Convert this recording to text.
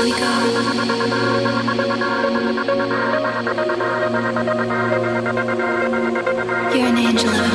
You're an angel